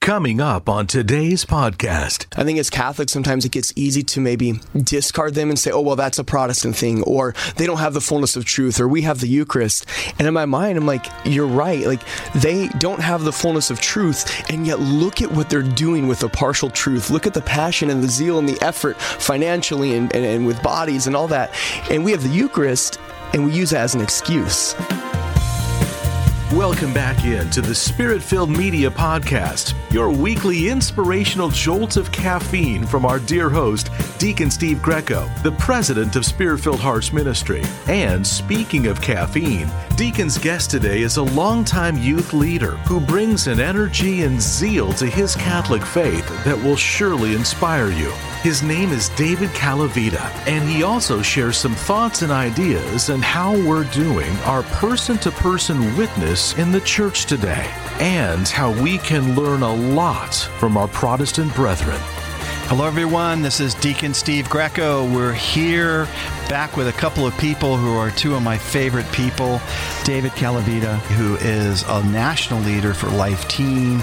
Coming up on today's podcast. I think as Catholics, sometimes it gets easy to maybe discard them and say, oh, well, that's a Protestant thing, or they don't have the fullness of truth, or we have the Eucharist. And in my mind, I'm like, you're right. Like, they don't have the fullness of truth, and yet look at what they're doing with the partial truth. Look at the passion and the zeal and the effort financially and, and, and with bodies and all that. And we have the Eucharist, and we use it as an excuse. Welcome back in to the Spirit Filled Media Podcast, your weekly inspirational jolt of caffeine from our dear host, Deacon Steve Greco, the president of Spirit Filled Hearts Ministry. And speaking of caffeine, Deacon's guest today is a longtime youth leader who brings an energy and zeal to his Catholic faith that will surely inspire you. His name is David Calavita, and he also shares some thoughts and ideas on how we're doing our person to person witness in the church today, and how we can learn a lot from our Protestant brethren. Hello, everyone. This is Deacon Steve Greco. We're here back with a couple of people who are two of my favorite people. David Calavita, who is a national leader for Life Teen,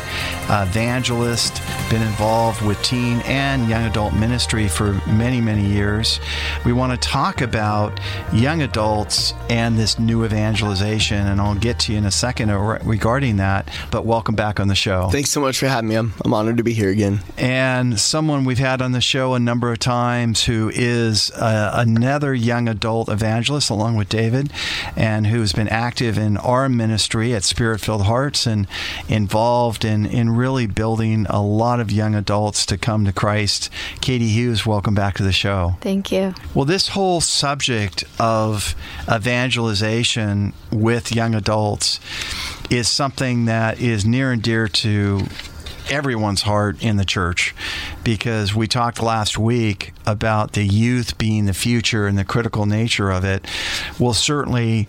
evangelist, been involved with teen and young adult ministry for many, many years. We want to talk about young adults and this new evangelization, and I'll get to you in a second regarding that. But welcome back on the show. Thanks so much for having me. I'm, I'm honored to be here again. And someone we've had on the show a number of times who is uh, another young adult evangelist, along with David, and who's been active in our ministry at Spirit Filled Hearts and involved in, in really building a lot of young adults to come to Christ. Katie Hughes, welcome back to the show. Thank you. Well, this whole subject of evangelization with young adults is something that is near and dear to everyone's heart in the church because we talked last week about the youth being the future and the critical nature of it. Well, certainly,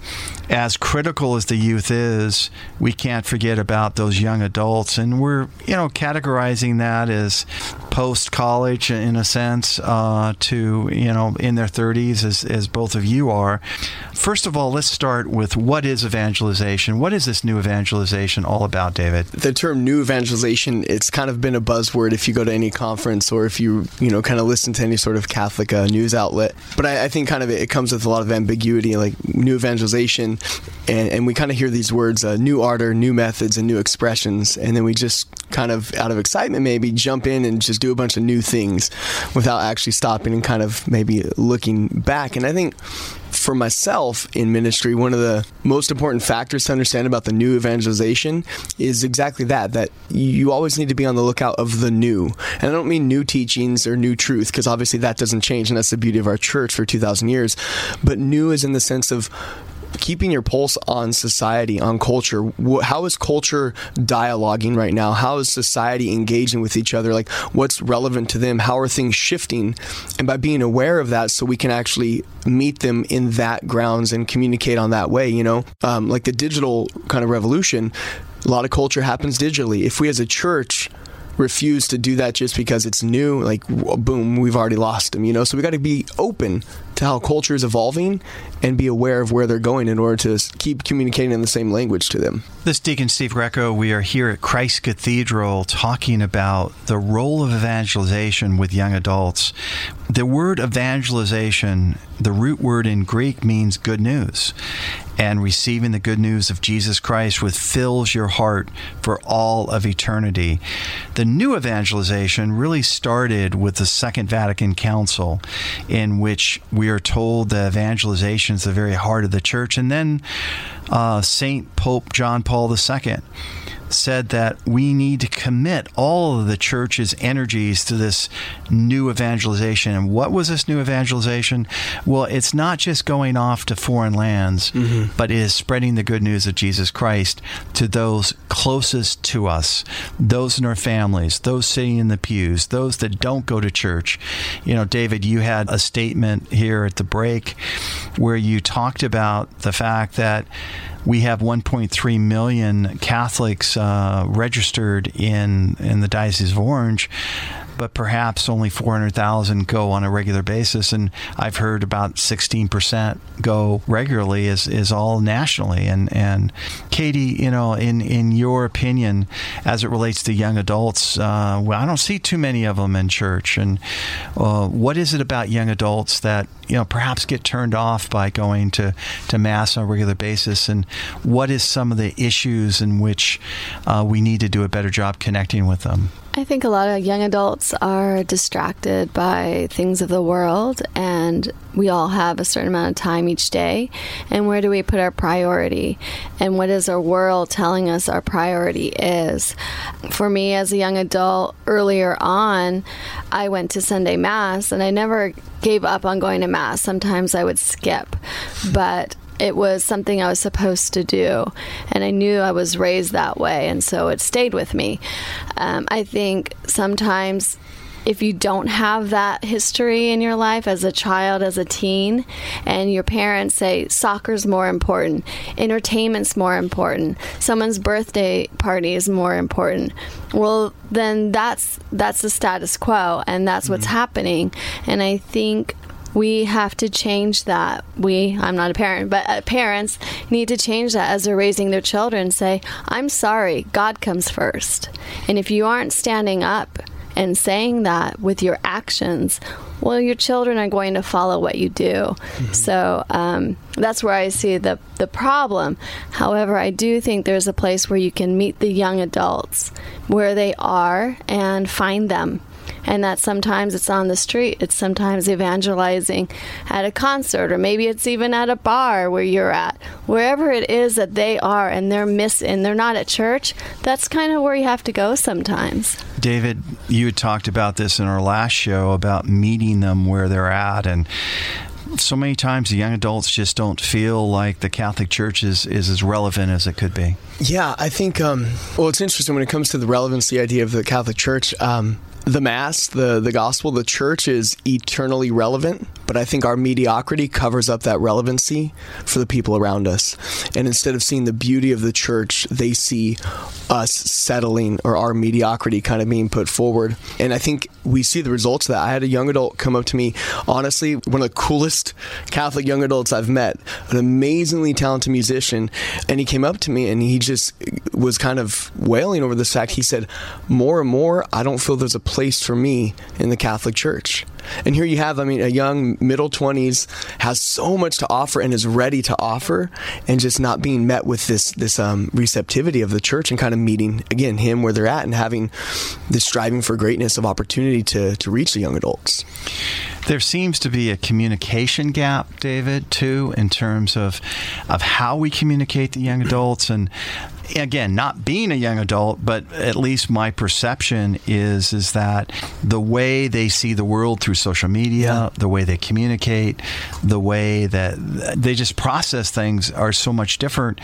as critical as the youth is, we can't forget about those young adults. And we're, you know, categorizing that as post college in a sense uh, to, you know, in their 30s, as, as both of you are. First of all, let's start with what is evangelization? What is this new evangelization all about, David? The term new evangelization, it's kind of been a buzzword if you go to any conference or if you, you know, kind of listen to any sort of Catholic uh, news outlet. But I, I, think kind of it, it, comes with a lot of ambiguity, like new evangelization. And, and we kind of hear these words, uh, new ardor, new methods, and new expressions. And then we just kind of, out of excitement, maybe jump in and just do a bunch of new things without actually stopping and kind of maybe looking back. And I think for myself in ministry, one of the most important factors to understand about the new evangelization is exactly that that you always need to be on the lookout of the new. And I don't mean new teachings or new truth, because obviously that doesn't change, and that's the beauty of our church for 2,000 years. But new is in the sense of keeping your pulse on society, on culture. How is culture dialoguing right now? How is society engaging with each other? Like, what's relevant to them? How are things shifting? And by being aware of that, so we can actually meet them in that grounds and communicate on that way, you know, um, like the digital kind of revolution. A lot of culture happens digitally. If we as a church refuse to do that just because it's new, like boom, we've already lost them, you know? So we got to be open to how culture is evolving and be aware of where they're going in order to keep communicating in the same language to them. This is Deacon Steve Greco, we are here at Christ Cathedral talking about the role of evangelization with young adults. The word evangelization, the root word in Greek means good news and receiving the good news of Jesus Christ fills your heart for all of eternity. The new evangelization really started with the Second Vatican Council, in which we are told that evangelization is the very heart of the church, and then uh, Saint Pope John Paul II said that we need to commit all of the church's energies to this new evangelization. And what was this new evangelization? Well, it's not just going off to foreign lands, mm-hmm. but it is spreading the good news of Jesus Christ to those closest to us, those in our families, those sitting in the pews, those that don't go to church. You know, David, you had a statement here at the break where you talked about the fact that we have 1.3 million Catholics uh, registered in in the Diocese of Orange, but perhaps only 400,000 go on a regular basis. And I've heard about 16% go regularly is, is all nationally. And, and Katie, you know, in, in your opinion, as it relates to young adults, uh, well, I don't see too many of them in church. And uh, what is it about young adults that, you know, perhaps get turned off by going to, to Mass on a regular basis? And what is some of the issues in which uh, we need to do a better job connecting with them? I think a lot of young adults are distracted by things of the world, and we all have a certain amount of time each day. And where do we put our priority? And what is our world telling us our priority is? For me, as a young adult, earlier on, I went to Sunday Mass, and I never gave up on going to Mass. Sometimes I would skip, but it was something I was supposed to do, and I knew I was raised that way, and so it stayed with me. Um, I think sometimes if you don't have that history in your life as a child, as a teen, and your parents say soccer's more important, entertainment's more important, someone's birthday party is more important, well, then that's that's the status quo, and that's mm-hmm. what's happening. And I think we have to change that. We, I'm not a parent, but uh, parents need to change that as they're raising their children. Say, I'm sorry, God comes first. And if you aren't standing up and saying that with your actions, well, your children are going to follow what you do. Mm-hmm. So um, that's where I see the, the problem. However, I do think there's a place where you can meet the young adults where they are and find them and that sometimes it's on the street, it's sometimes evangelizing at a concert, or maybe it's even at a bar where you're at. Wherever it is that they are and they're missing, they're not at church, that's kind of where you have to go sometimes. David, you had talked about this in our last show about meeting them where they're at and so many times the young adults just don't feel like the Catholic Church is, is as relevant as it could be. Yeah, I think, um, well, it's interesting when it comes to the relevancy idea of the Catholic Church. Um, the Mass, the, the gospel, the church is eternally relevant, but I think our mediocrity covers up that relevancy for the people around us. And instead of seeing the beauty of the church, they see us settling or our mediocrity kind of being put forward. And I think we see the results of that. I had a young adult come up to me, honestly, one of the coolest Catholic young adults I've met, an amazingly talented musician. And he came up to me and he just was kind of wailing over this fact. He said, More and more, I don't feel there's a place place for me in the Catholic Church. And here you have, I mean, a young middle 20s has so much to offer and is ready to offer, and just not being met with this this um, receptivity of the church and kind of meeting again him where they're at and having this striving for greatness of opportunity to to reach the young adults. There seems to be a communication gap, David, too, in terms of of how we communicate to young adults and again, not being a young adult, but at least my perception is is that the way they see the world through social media, yeah. the way they communicate, the way that they just process things are so much different,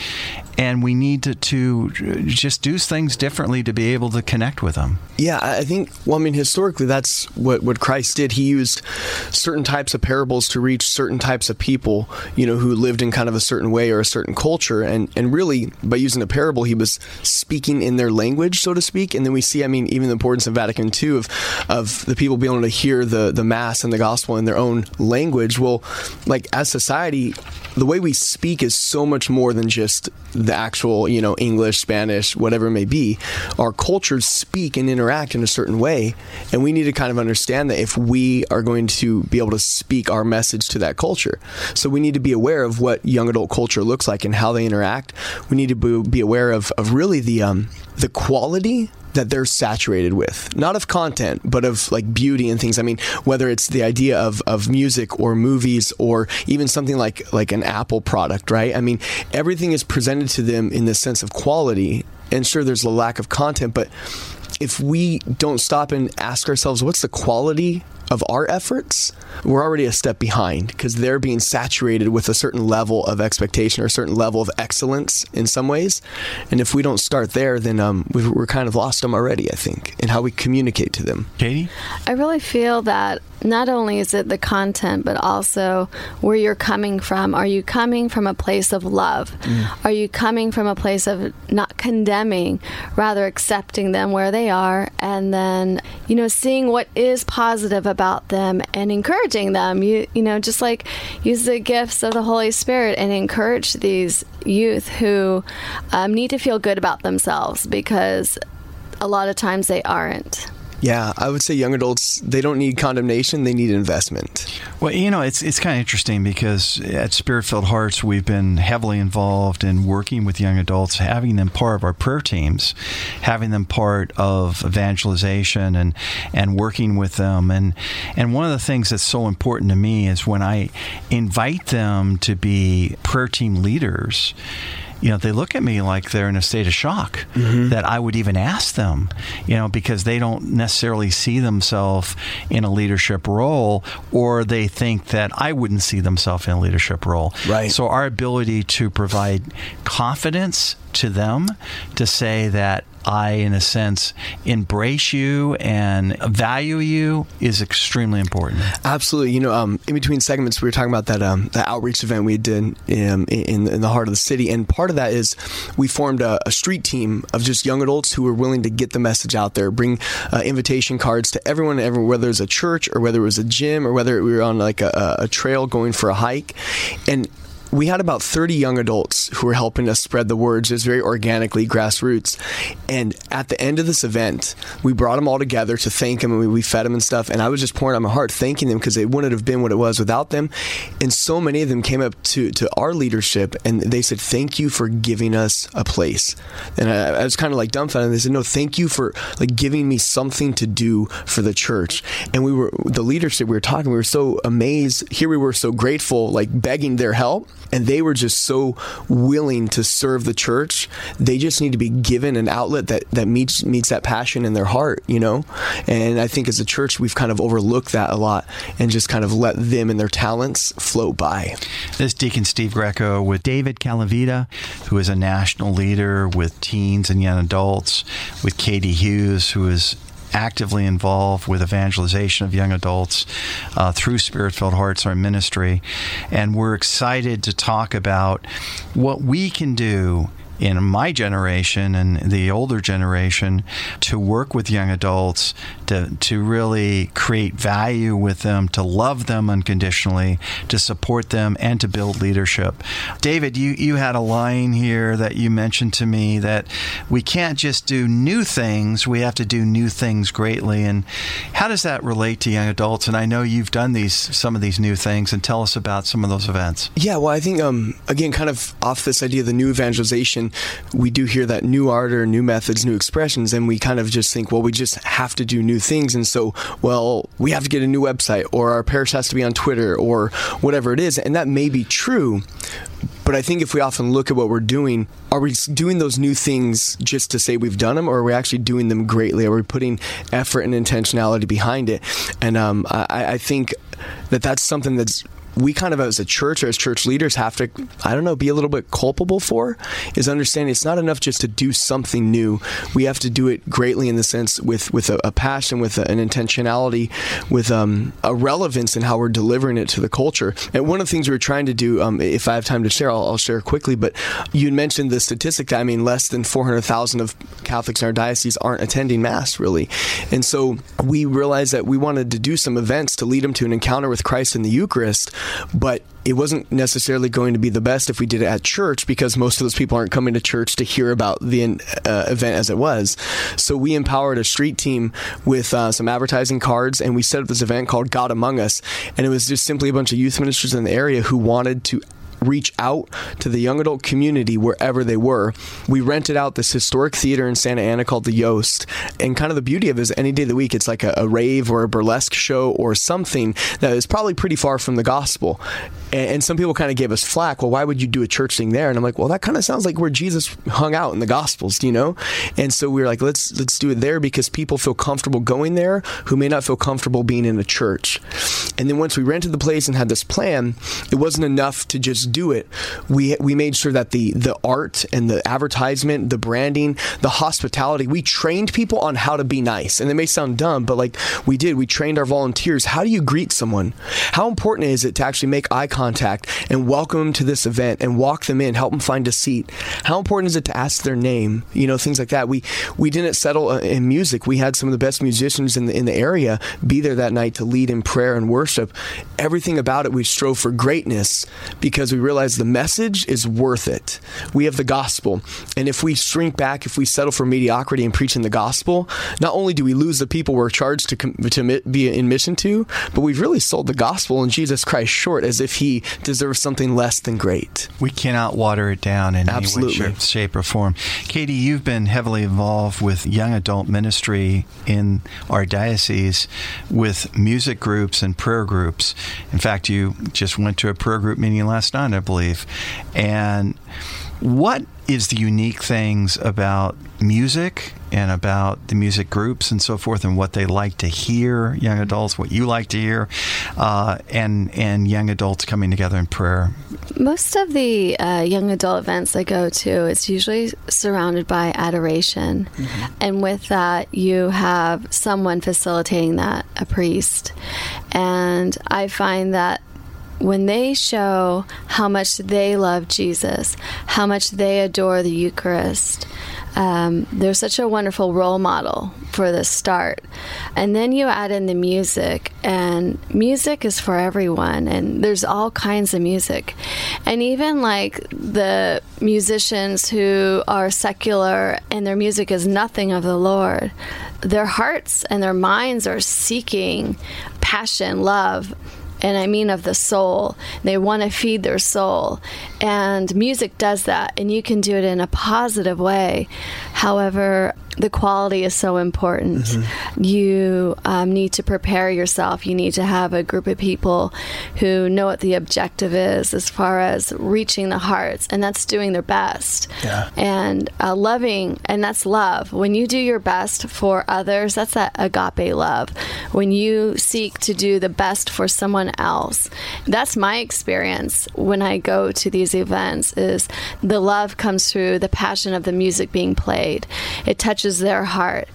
and we need to, to just do things differently to be able to connect with them. Yeah, I think. Well, I mean, historically, that's what what Christ did. He used certain types of parables to reach certain types of people, you know, who lived in kind of a certain way or a certain culture, and and really by using a parable he was speaking in their language, so to speak. And then we see, I mean, even the importance of Vatican II of of the people being able to hear the the mass and the gospel in their own language. Well, like as society, the way we speak is so much more than just the actual, you know, English, Spanish, whatever it may be. Our cultures speak and interact in a certain way, and we need to kind of understand that if we are going to be able to speak our message to that culture. So we need to be aware of what young adult culture looks like and how they interact. We need to be aware of, of really the um, the quality that they're saturated with. Not of content but of like beauty and things. I mean whether it's the idea of, of music or movies or even something like like an apple product right? I mean everything is presented to them in the sense of quality. And sure, there's a lack of content, but if we don't stop and ask ourselves, what's the quality of our efforts, we're already a step behind because they're being saturated with a certain level of expectation or a certain level of excellence in some ways. And if we don't start there, then um, we're kind of lost them already, I think, in how we communicate to them. Katie? I really feel that not only is it the content, but also where you're coming from. Are you coming from a place of love? Mm. Are you coming from a place of not condemning, rather accepting them where they are, and then, you know, seeing what is positive about them and encouraging them? You, you know, just like use the gifts of the Holy Spirit and encourage these youth who um, need to feel good about themselves because a lot of times they aren't. Yeah, I would say young adults they don't need condemnation; they need investment. Well, you know, it's it's kind of interesting because at Spirit Filled Hearts we've been heavily involved in working with young adults, having them part of our prayer teams, having them part of evangelization, and and working with them. and And one of the things that's so important to me is when I invite them to be prayer team leaders you know, they look at me like they're in a state of shock mm-hmm. that I would even ask them, you know, because they don't necessarily see themselves in a leadership role or they think that I wouldn't see themselves in a leadership role. Right. So our ability to provide confidence to them to say that I, in a sense, embrace you and value you is extremely important. Absolutely. You know, um, in between segments, we were talking about that um, that outreach event we did um, in, in, in, the heart of the city, and part of that is we formed a, a, street team of just young adults who were willing to get the message out there, bring uh, invitation cards to everyone, everyone, whether it was a church or whether it was a gym or whether we were on like a, a trail going for a hike, and we had about 30 young adults who were helping us spread the word just very organically, grassroots. And at the end of this event, we brought them all together to thank them and we, we fed them and stuff. And I was just pouring out my heart thanking them because it wouldn't have been what it was without them. And so many of them came up to, to our leadership and they said, Thank you for giving us a place. And I, I was kind of like dumbfounded. They said, No, thank you for like giving me something to do for the church. And we were, the leadership, we were talking, we were so amazed. Here we were so grateful, like begging their help and they were just so willing to serve the church. They just need to be given an outlet that that meets meets that passion in their heart, you know. And I think as a church, we've kind of overlooked that a lot and just kind of let them and their talents float by. This is Deacon Steve Greco with David Calavita, who is a national leader with teens and young adults, with Katie Hughes, who is actively involved with evangelization of young adults uh, through Spirit Filled Hearts, our ministry. And we're excited to talk about what we can do in my generation and the older generation to work with young adults to to really create value with them to love them unconditionally to support them and to build leadership. David you you had a line here that you mentioned to me that we can't just do new things we have to do new things greatly. And how does that relate to young adults? And I know you've done these some of these new things and tell us about some of those events. Yeah well I think um again kind of off this idea of the new evangelization we do hear that new ardor new methods, new expressions, and we kind of just think, well, we just have to do new things. And so, well, we have to get a new website, or our parish has to be on Twitter, or whatever it is. And that may be true. But I think if we often look at what we're doing, are we doing those new things just to say we've done them, or are we actually doing them greatly? Are we putting effort and intentionality behind it? And um, I, I think that that's something that's we kind of as a church or as church leaders have to i don't know be a little bit culpable for is understanding it's not enough just to do something new. We have to do it greatly in the sense with with a, a passion with a, an intentionality with um, a relevance in how we're delivering it to the culture. And one of the things we are trying to do um, if i have time to share I'll, I'll, share quickly but you mentioned the statistic i mean less than 400000 of catholics in our diocese aren't attending mass really. And so we realized that we wanted to do some events to lead them to an encounter with christ in the eucharist but it wasn't necessarily going to be the best if we did it at church because most of those people aren't coming to church to hear about the uh, event as it was. So we empowered a street team with uh, some advertising cards and we set up this event called God Among Us. And it was just simply a bunch of youth ministers in the area who wanted to reach out to the young adult community wherever they were. We rented out this historic theater in Santa Ana called the Yost. And kind of the beauty of it is any day of the week, it's like a, a rave or a burlesque show or something that is probably pretty far from the gospel. And, and some people kind of gave us flack. Well, why would you do a church thing there? And I'm like, well, that kind of sounds like where Jesus hung out in the gospels, you know? And so we were like, let's, let's do it there because people feel comfortable going there who may not feel comfortable being in a church. And then once we rented the place and had this plan, it wasn't enough to just do it. We we made sure that the the art and the advertisement, the branding, the hospitality, we trained people on how to be nice. And it may sound dumb, but like we did, we trained our volunteers. How do you greet someone? How important is it to actually make eye contact and welcome them to this event and walk them in, help them find a seat? How important is it to ask their name? You know, things like that. We we didn't settle uh, in music. We had some of the best musicians in the in the area be there that night to lead in prayer and worship. Everything about it, we strove for greatness because we realized the message is worth it. We have the gospel. And if we shrink back, if we settle for mediocrity in preaching the gospel, not only do we lose the people we're charged to, to be in mission to, but we've really sold the gospel and Jesus Christ short as if he deserves something less than great. We cannot water it down in Absolutely. any way, shape, shape, or form. Katie, you've been heavily involved with young adult ministry in our diocese with music groups and prayer groups. In fact, you just went to a prayer group meeting last night, I believe. And what is the unique things about music and about the music groups and so forth and what they like to hear young adults what you like to hear uh, and and young adults coming together in prayer most of the uh, young adult events i go to it's usually surrounded by adoration mm-hmm. and with that you have someone facilitating that a priest and i find that when they show how much they love Jesus, how much they adore the Eucharist, um, they're such a wonderful role model for the start. And then you add in the music, and music is for everyone, and there's all kinds of music. And even like the musicians who are secular and their music is nothing of the Lord, their hearts and their minds are seeking passion, love and I mean of the soul. They want to feed their soul. And music does that, and you can do it in a positive way. However, the quality is so important. Mm-hmm. You um, need to prepare yourself. You need to have a group of people who know what the objective is as far as reaching the hearts, and that's doing their best. Yeah. And uh, loving, and that's love. When you do your best for others, that's that agape love. When you seek to do the best for someone else, that's my experience when I go to these events. Is the love comes through the passion of the music being played. It touches touches their heart.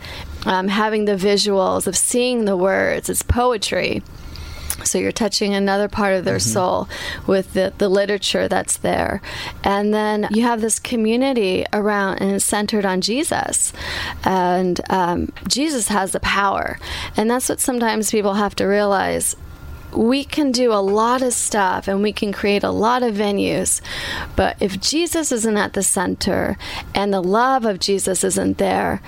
Um, having the visuals of seeing the words, it's poetry. So you're touching another part of their mm-hmm. soul with the, the literature that's there. And then you have this community around and it's centered on Jesus. And um, Jesus has the power. And that's what sometimes people have to realize we can do a lot of stuff and we can create a lot of venues, but if Jesus isn't at the center and the love of Jesus isn't there,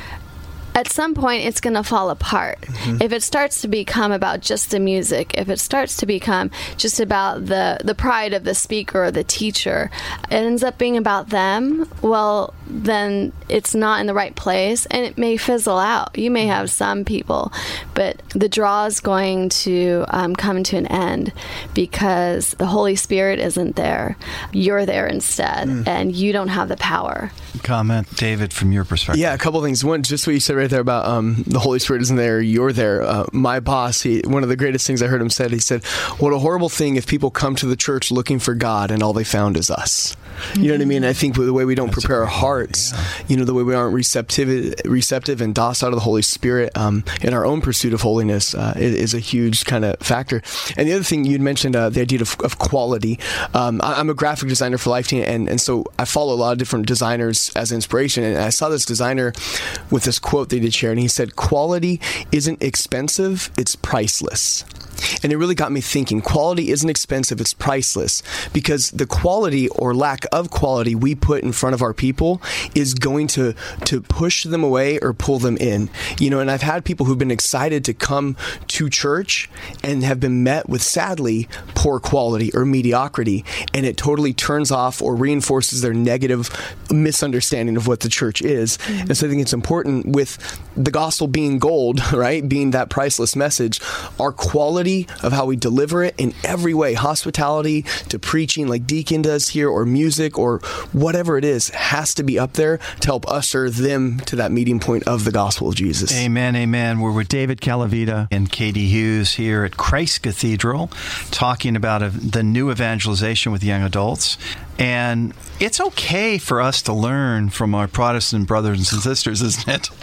at some point it's going to fall apart. Mm-hmm. If it starts to become about just the music, if it starts to become just about the the pride of the speaker or the teacher, it ends up being about them. Well, then it's not in the right place and it may fizzle out. You may have some people, but the draw is going to um, come to an end because the Holy Spirit isn't there. You're there instead, mm. and you don't have the power. Comment, David, from your perspective. Yeah, a couple things. One, just what you said right there about um, the Holy Spirit isn't there, you're there. Uh, my boss, he, one of the greatest things I heard him said, he said, "What a horrible thing if people come to the church looking for God and all they found is us." You know what I mean? I think the way we don't That's prepare our hearts, yeah. you know, the way we aren't receptive, receptive and docile to the Holy Spirit um, in our own pursuit of holiness uh, is, a huge kind of factor. And the other thing you'd mentioned, uh, the idea of, of quality. Um, I, am a graphic designer for Life Teen, and, and so I follow a lot of different designers as inspiration. And I saw this designer with this quote they did share, and he said, "Quality isn't expensive; it's priceless." And it really got me thinking quality isn't expensive, it's priceless because the quality or lack of quality we put in front of our people is going to, to push them away or pull them in. You know, and I've had people who've been excited to come to church and have been met with sadly poor quality or mediocrity. And it totally turns off or reinforces their negative misunderstanding of what the church is. Mm-hmm. And so I think it's important with the gospel being gold, right? Being that priceless message, our quality of how we deliver it in every way, hospitality to preaching like Deacon does here, or music, or whatever it is, has to be up there to help usher them to that meeting point of the gospel of Jesus. Amen, amen. We're with David Calavita and Katie Hughes here at Christ Cathedral talking about the new evangelization with young adults. And it's okay for us to learn from our Protestant brothers and sisters, isn't it?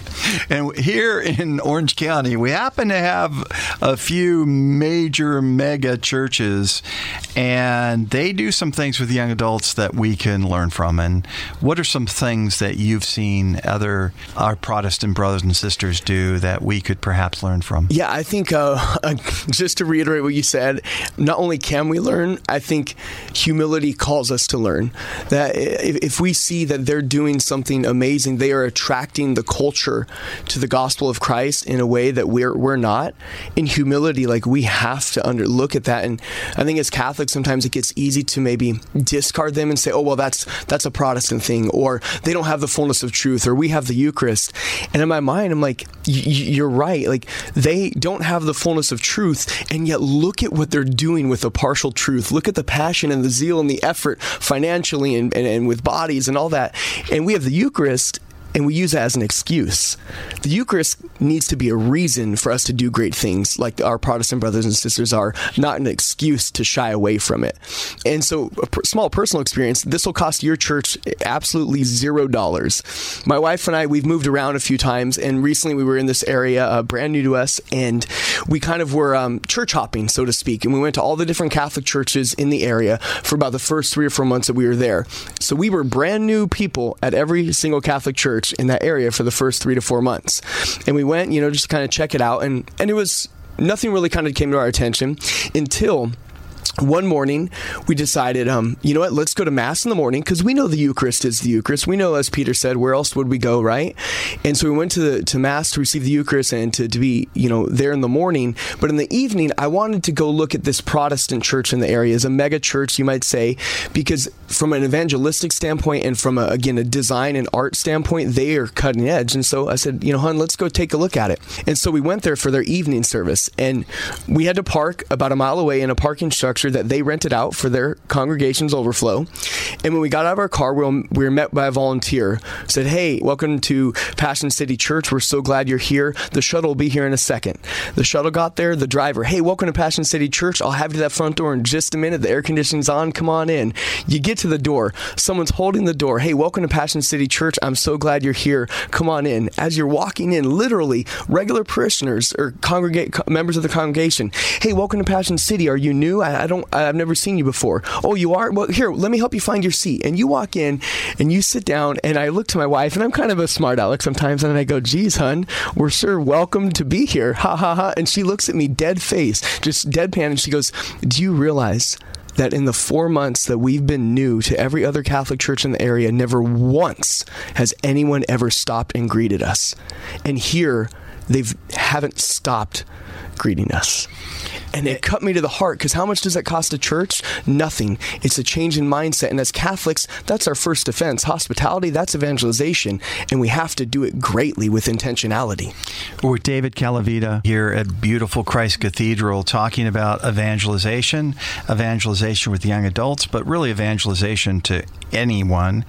And here in Orange County, we happen to have a few major mega churches, and they do some things with young adults that we can learn from. And what are some things that you've seen other our Protestant brothers and sisters do that we could perhaps learn from? Yeah, I think uh, just to reiterate what you said, not only can we learn, I think humility calls us to learn. That if we see that they're doing something amazing, they are attracting the culture to the gospel of Christ in a way that we're we're not. In humility, like we have to under look at that. And I think as Catholics, sometimes it gets easy to maybe discard them and say, "Oh, well, that's that's a Protestant thing," or they don't have the fullness of truth, or we have the Eucharist. And in my mind, I'm like, "You're right. Like they don't have the fullness of truth, and yet look at what they're doing with the partial truth. Look at the passion and the zeal and the effort financially and, and, and with bodies and all that. And we have the Eucharist, and we use that as an excuse. The Eucharist needs to be a reason for us to do great things, like our Protestant brothers and sisters are, not an excuse to shy away from it. And so, a small personal experience this will cost your church absolutely zero dollars. My wife and I, we've moved around a few times, and recently we were in this area, uh, brand new to us, and we kind of were um, church hopping, so to speak. And we went to all the different Catholic churches in the area for about the first three or four months that we were there. So we were brand new people at every single Catholic church church in that area for the first three to four months. And we went, you know, just to kind of check it out. And, and it was nothing really kind of came to our attention until one morning we decided um, you know what let's go to mass in the morning because we know the eucharist is the eucharist. We know as peter said where else would we go right? And so we went to the to mass to receive the eucharist and to, to be you know there in the morning. But in the evening i wanted to go look at this protestant church in the area. As a mega church you might say because from an evangelistic standpoint and from a, again a design and art standpoint they are cutting edge. And so i said you know hun let's go take a look at it. And so we went there for their evening service. And we had to park about a mile away in a parking structure that they rented out for their congregation's overflow. And when we got out of our car, we were met by a volunteer. Said, "Hey, welcome to Passion City Church. We're so glad you're here. The shuttle will be here in a second. The shuttle got there. The driver, "Hey, welcome to Passion City Church. I'll have you to that front door in just a minute. The air conditioning's on. Come on in." You get to the door. Someone's holding the door. "Hey, welcome to Passion City Church. I'm so glad you're here. Come on in." As you're walking in, literally regular parishioners or congregate members of the congregation, "Hey, welcome to Passion City. Are you new? I, I don't don't, I've never seen you before. Oh, you are? Well, here, let me help you find your seat. And you walk in and you sit down, and I look to my wife, and I'm kind of a smart aleck sometimes, and I go, geez, hun, we're sure welcome to be here. Ha ha ha. And she looks at me dead face, just deadpan, and she goes, Do you realize that in the four months that we've been new to every other Catholic church in the area, never once has anyone ever stopped and greeted us. And here, they haven't stopped greeting us. And it cut me to the heart because how much does that cost a church? Nothing. It's a change in mindset. And as Catholics, that's our first defense. Hospitality, that's evangelization. And we have to do it greatly with intentionality. We're David Calavita here at beautiful Christ Cathedral talking about evangelization, evangelization with young adults, but really evangelization to anyone.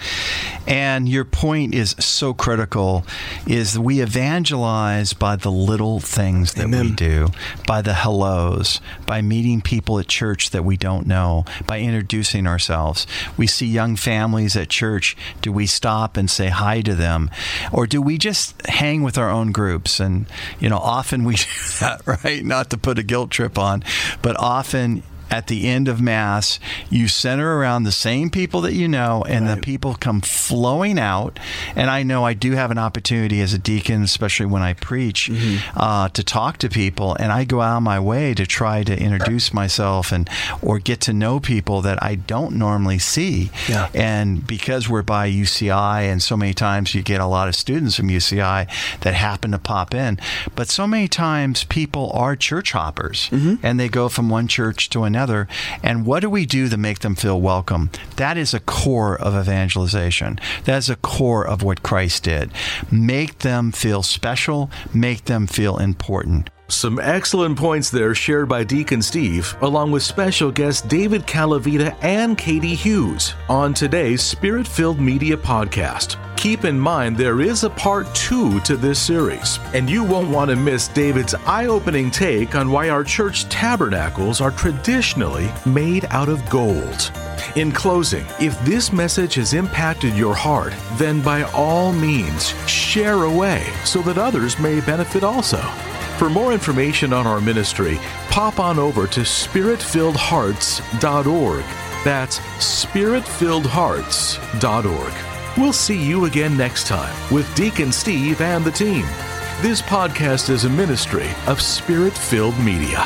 And your point is so critical is we evangelize by the little things that Amen. we do, by the hellos, by meeting people at church that we don't know, by introducing ourselves. We see young families at church. Do we stop and say hi to them? Or do we just hang with our own groups? And, you know, often we do that, right? Not to put a guilt trip on, but often at the end of Mass, you center around the same people that you know, and right. the people come flowing out. And I know I do have an opportunity as a deacon, especially when I preach, mm-hmm. uh, to talk to people, and I go out of my way to try to introduce myself and or get to know people that I don't normally see. Yeah. And because we're by UCI, and so many times you get a lot of students from UCI that happen to pop in, but so many times people are church hoppers, mm-hmm. and they go from one church to another another. And what do we do to make them feel welcome? That is a core of evangelization. That is a core of what Christ did. Make them feel special, make them feel important. Some excellent points there shared by Deacon Steve, along with special guests David Calavita and Katie Hughes on today's Spirit Filled Media podcast. Keep in mind there is a part two to this series, and you won't want to miss David's eye opening take on why our church tabernacles are traditionally made out of gold. In closing, if this message has impacted your heart, then by all means, share away so that others may benefit also. For more information on our ministry, pop on over to spiritfilledhearts.org. That's spiritfilledhearts.org. We'll see you again next time with Deacon Steve and the team. This podcast is a ministry of Spirit Filled Media.